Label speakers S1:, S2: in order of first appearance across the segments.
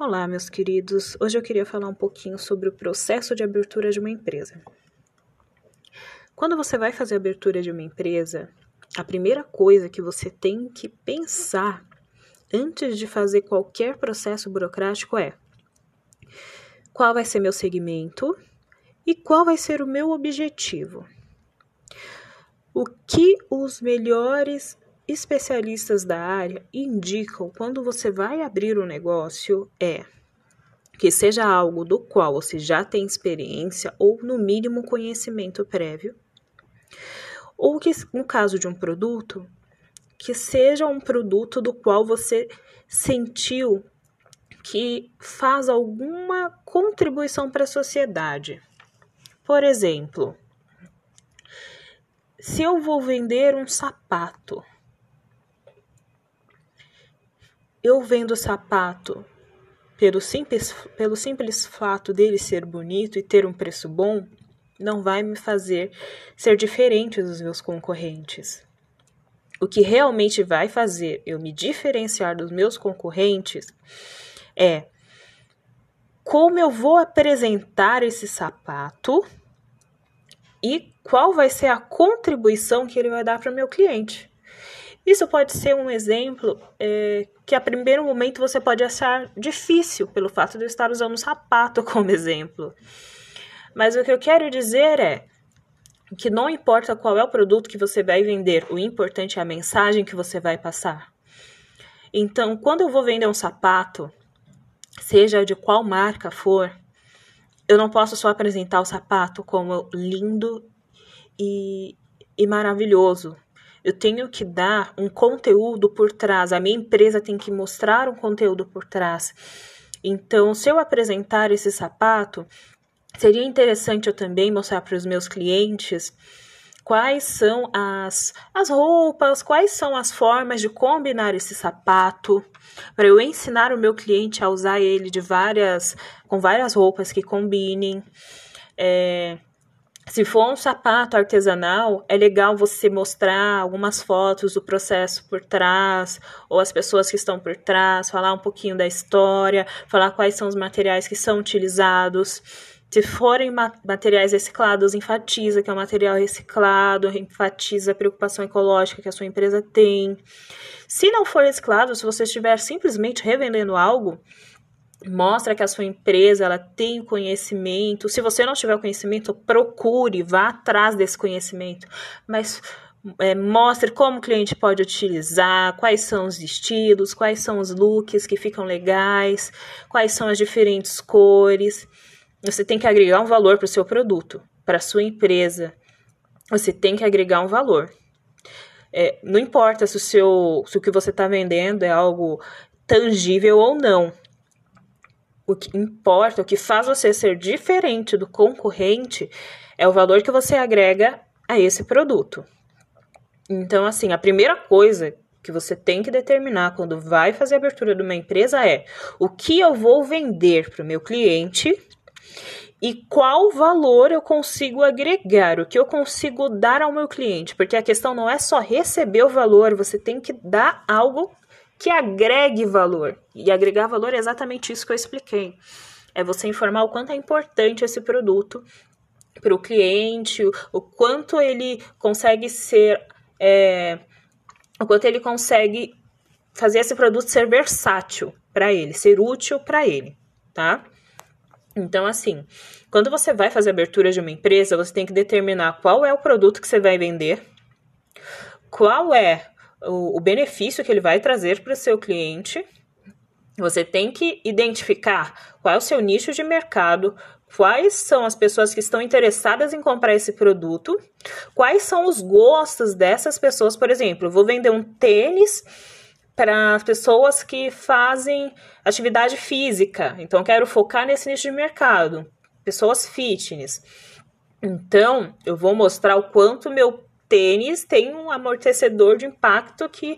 S1: Olá, meus queridos. Hoje eu queria falar um pouquinho sobre o processo de abertura de uma empresa. Quando você vai fazer a abertura de uma empresa, a primeira coisa que você tem que pensar antes de fazer qualquer processo burocrático é: qual vai ser meu segmento e qual vai ser o meu objetivo? O que os melhores especialistas da área indicam quando você vai abrir um negócio é que seja algo do qual você já tem experiência ou, no mínimo, conhecimento prévio, ou que, no caso de um produto, que seja um produto do qual você sentiu que faz alguma contribuição para a sociedade. Por exemplo, se eu vou vender um sapato, eu vendo sapato pelo simples, pelo simples fato dele ser bonito e ter um preço bom, não vai me fazer ser diferente dos meus concorrentes. O que realmente vai fazer eu me diferenciar dos meus concorrentes é como eu vou apresentar esse sapato e qual vai ser a contribuição que ele vai dar para o meu cliente. Isso pode ser um exemplo é, que a primeiro momento você pode achar difícil pelo fato de eu estar usando um sapato como exemplo. Mas o que eu quero dizer é que não importa qual é o produto que você vai vender, o importante é a mensagem que você vai passar. Então, quando eu vou vender um sapato, seja de qual marca for, eu não posso só apresentar o sapato como lindo e, e maravilhoso, eu tenho que dar um conteúdo por trás, a minha empresa tem que mostrar um conteúdo por trás. Então, se eu apresentar esse sapato, seria interessante eu também mostrar para os meus clientes quais são as, as roupas, quais são as formas de combinar esse sapato, para eu ensinar o meu cliente a usar ele de várias, com várias roupas que combinem. É, se for um sapato artesanal, é legal você mostrar algumas fotos do processo por trás, ou as pessoas que estão por trás, falar um pouquinho da história, falar quais são os materiais que são utilizados. Se forem materiais reciclados, enfatiza que é um material reciclado, enfatiza a preocupação ecológica que a sua empresa tem. Se não for reciclado, se você estiver simplesmente revendendo algo, mostra que a sua empresa ela tem conhecimento. Se você não tiver conhecimento, procure, vá atrás desse conhecimento, mas é, mostre como o cliente pode utilizar, quais são os estilos, quais são os looks que ficam legais, quais são as diferentes cores. Você tem que agregar um valor para o seu produto, para a sua empresa. Você tem que agregar um valor. É, não importa se o, seu, se o que você está vendendo é algo tangível ou não o que importa, o que faz você ser diferente do concorrente é o valor que você agrega a esse produto. Então, assim, a primeira coisa que você tem que determinar quando vai fazer a abertura de uma empresa é o que eu vou vender para o meu cliente e qual valor eu consigo agregar, o que eu consigo dar ao meu cliente, porque a questão não é só receber o valor, você tem que dar algo que agregue valor. E agregar valor é exatamente isso que eu expliquei. É você informar o quanto é importante esse produto para o cliente, o quanto ele consegue ser. É, o quanto ele consegue fazer esse produto ser versátil para ele, ser útil para ele, tá? Então, assim, quando você vai fazer a abertura de uma empresa, você tem que determinar qual é o produto que você vai vender, qual é o, o benefício que ele vai trazer para o seu cliente. Você tem que identificar qual é o seu nicho de mercado, quais são as pessoas que estão interessadas em comprar esse produto, quais são os gostos dessas pessoas. Por exemplo, vou vender um tênis para as pessoas que fazem atividade física, então quero focar nesse nicho de mercado, pessoas fitness. Então, eu vou mostrar o quanto meu tênis tem um amortecedor de impacto que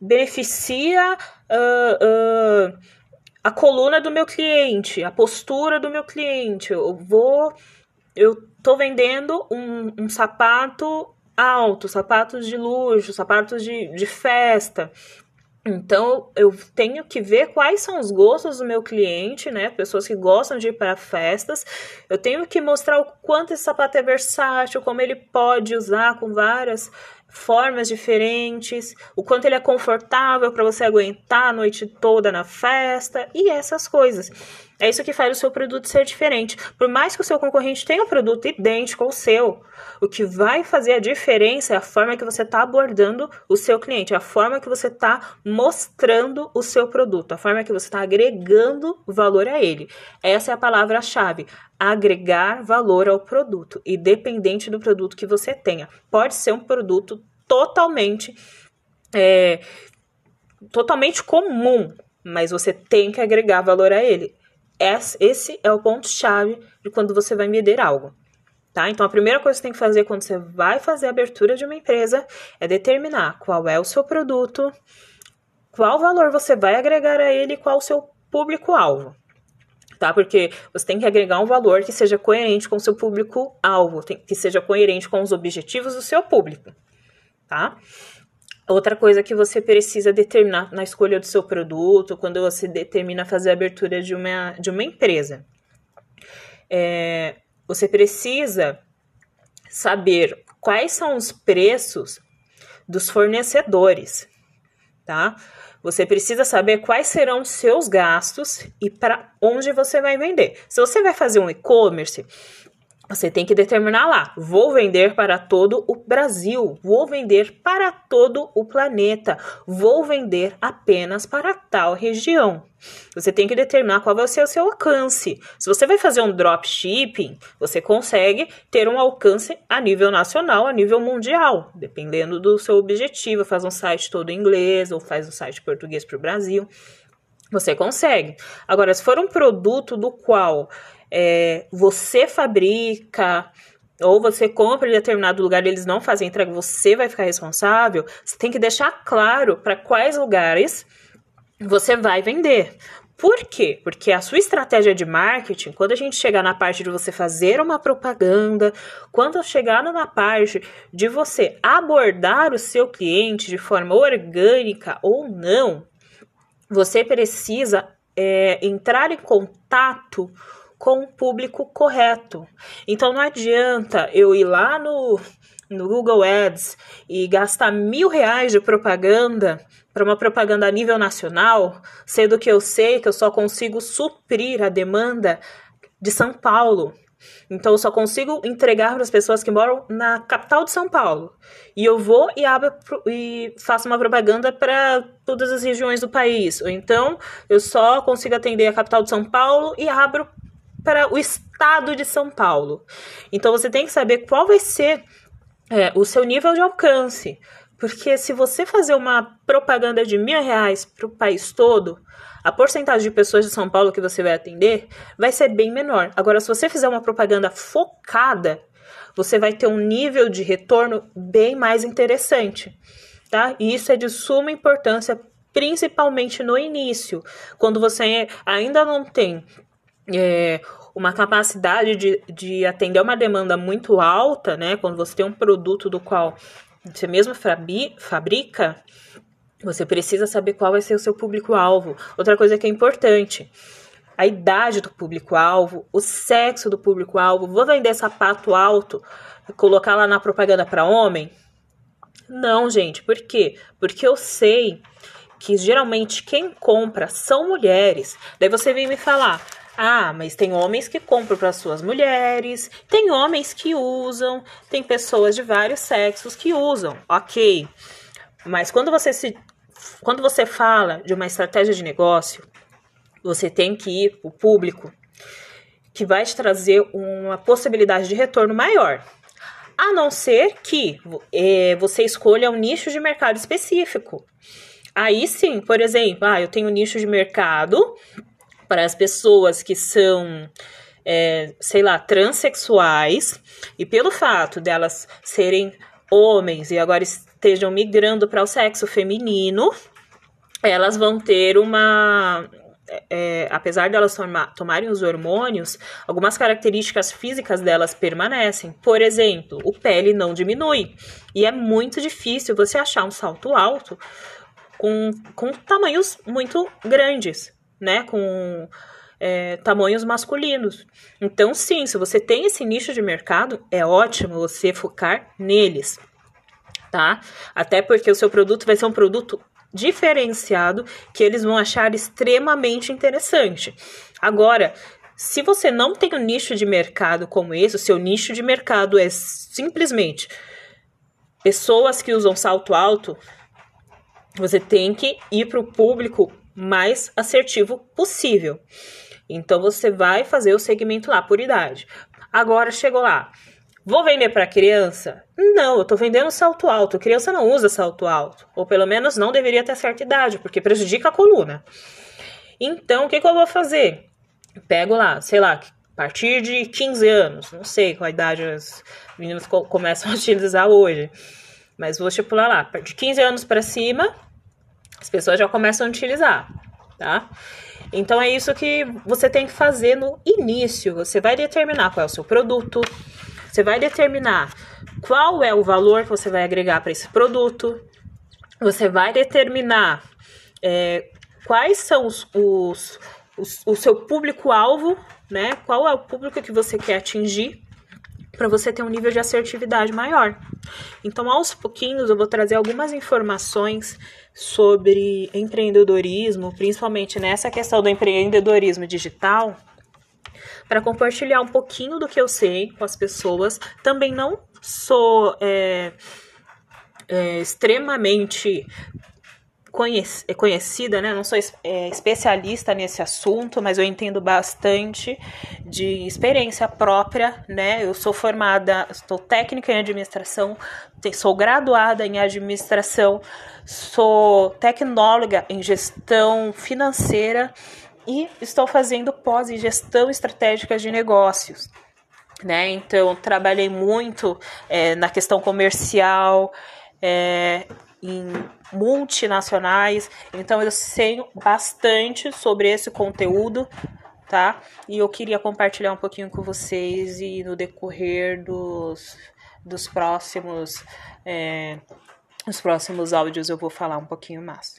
S1: beneficia uh, uh, a coluna do meu cliente, a postura do meu cliente. Eu vou. Eu tô vendendo um, um sapato alto, sapatos de luxo, sapatos de, de festa. Então, eu tenho que ver quais são os gostos do meu cliente, né? Pessoas que gostam de ir para festas. Eu tenho que mostrar o quanto esse sapato é versátil, como ele pode usar com várias formas diferentes, o quanto ele é confortável para você aguentar a noite toda na festa e essas coisas. É isso que faz o seu produto ser diferente. Por mais que o seu concorrente tenha um produto idêntico ao seu, o que vai fazer a diferença é a forma que você está abordando o seu cliente, a forma que você está mostrando o seu produto, a forma que você está agregando valor a ele. Essa é a palavra-chave agregar valor ao produto, independente do produto que você tenha. Pode ser um produto totalmente é, totalmente comum, mas você tem que agregar valor a ele. Esse é o ponto-chave de quando você vai vender algo. Tá? Então, a primeira coisa que você tem que fazer quando você vai fazer a abertura de uma empresa é determinar qual é o seu produto, qual valor você vai agregar a ele e qual o seu público-alvo tá? Porque você tem que agregar um valor que seja coerente com o seu público-alvo, que seja coerente com os objetivos do seu público, tá? Outra coisa que você precisa determinar na escolha do seu produto, quando você determina fazer a abertura de uma, de uma empresa, é, você precisa saber quais são os preços dos fornecedores, tá? Você precisa saber quais serão os seus gastos e para onde você vai vender. Se você vai fazer um e-commerce, você tem que determinar lá, vou vender para todo o Brasil, vou vender para todo o planeta, vou vender apenas para tal região. Você tem que determinar qual vai ser o seu alcance. Se você vai fazer um dropshipping, você consegue ter um alcance a nível nacional, a nível mundial, dependendo do seu objetivo. Faz um site todo em inglês ou faz um site português para o Brasil. Você consegue. Agora, se for um produto do qual é, você fabrica ou você compra em determinado lugar e eles não fazem entrega, você vai ficar responsável, você tem que deixar claro para quais lugares você vai vender. Por quê? Porque a sua estratégia de marketing, quando a gente chegar na parte de você fazer uma propaganda, quando chegar na parte de você abordar o seu cliente de forma orgânica ou não, você precisa é, entrar em contato com o público correto. Então não adianta eu ir lá no, no Google Ads e gastar mil reais de propaganda para uma propaganda a nível nacional, sendo que eu sei que eu só consigo suprir a demanda de São Paulo. Então eu só consigo entregar para as pessoas que moram na capital de São Paulo. E eu vou e abro e faço uma propaganda para todas as regiões do país. Ou então eu só consigo atender a capital de São Paulo e abro para o estado de São Paulo. Então você tem que saber qual vai ser é, o seu nível de alcance. Porque se você fazer uma propaganda de mil reais para o país todo, a porcentagem de pessoas de São Paulo que você vai atender vai ser bem menor. Agora, se você fizer uma propaganda focada, você vai ter um nível de retorno bem mais interessante, tá? E isso é de suma importância, principalmente no início, quando você ainda não tem é, uma capacidade de, de atender uma demanda muito alta, né? Quando você tem um produto do qual você mesmo fabrica, você precisa saber qual vai ser o seu público-alvo. Outra coisa que é importante, a idade do público-alvo, o sexo do público-alvo. Vou vender sapato alto, colocar lá na propaganda para homem? Não, gente. Por quê? Porque eu sei que geralmente quem compra são mulheres. Daí você vem me falar: ah, mas tem homens que compram para suas mulheres, tem homens que usam, tem pessoas de vários sexos que usam, ok. Mas quando você se, quando você fala de uma estratégia de negócio, você tem que ir para o público que vai te trazer uma possibilidade de retorno maior. A não ser que é, você escolha um nicho de mercado específico. Aí sim, por exemplo, ah, eu tenho um nicho de mercado para as pessoas que são, é, sei lá, transexuais, e pelo fato delas serem homens e agora estejam migrando para o sexo feminino, elas vão ter uma. É, apesar de elas toma, tomarem os hormônios, algumas características físicas delas permanecem. Por exemplo, o pele não diminui. E é muito difícil você achar um salto alto com, com tamanhos muito grandes, né? Com é, tamanhos masculinos. Então, sim, se você tem esse nicho de mercado, é ótimo você focar neles, tá? Até porque o seu produto vai ser um produto diferenciado que eles vão achar extremamente interessante. Agora, se você não tem um nicho de mercado como esse, o seu nicho de mercado é simplesmente pessoas que usam salto alto, você tem que ir para o público mais assertivo possível. Então você vai fazer o segmento lá por idade. Agora chegou lá. Vou vender para criança? Não, eu estou vendendo salto alto. Criança não usa salto alto. Ou pelo menos não deveria ter certa idade, porque prejudica a coluna. Então, o que, que eu vou fazer? pego lá, sei lá, a partir de 15 anos, não sei qual idade as meninas co começam a utilizar hoje, mas vou estipular lá, de 15 anos para cima, as pessoas já começam a utilizar, tá? Então é isso que você tem que fazer no início. Você vai determinar qual é o seu produto, você vai determinar qual é o valor que você vai agregar para esse produto, você vai determinar é, quais são os, os o, o seu público-alvo, né? Qual é o público que você quer atingir para você ter um nível de assertividade maior. Então, aos pouquinhos, eu vou trazer algumas informações sobre empreendedorismo, principalmente nessa questão do empreendedorismo digital, para compartilhar um pouquinho do que eu sei com as pessoas. Também não sou é, é, extremamente conhecida, né? Não sou é, especialista nesse assunto, mas eu entendo bastante de experiência própria, né? Eu sou formada, estou técnica em administração, sou graduada em administração, sou tecnóloga em gestão financeira e estou fazendo pós em gestão estratégica de negócios. Né? Então, trabalhei muito é, na questão comercial, é, em multinacionais. Então eu sei bastante sobre esse conteúdo, tá? E eu queria compartilhar um pouquinho com vocês e no decorrer dos, dos próximos é, os próximos áudios eu vou falar um pouquinho mais.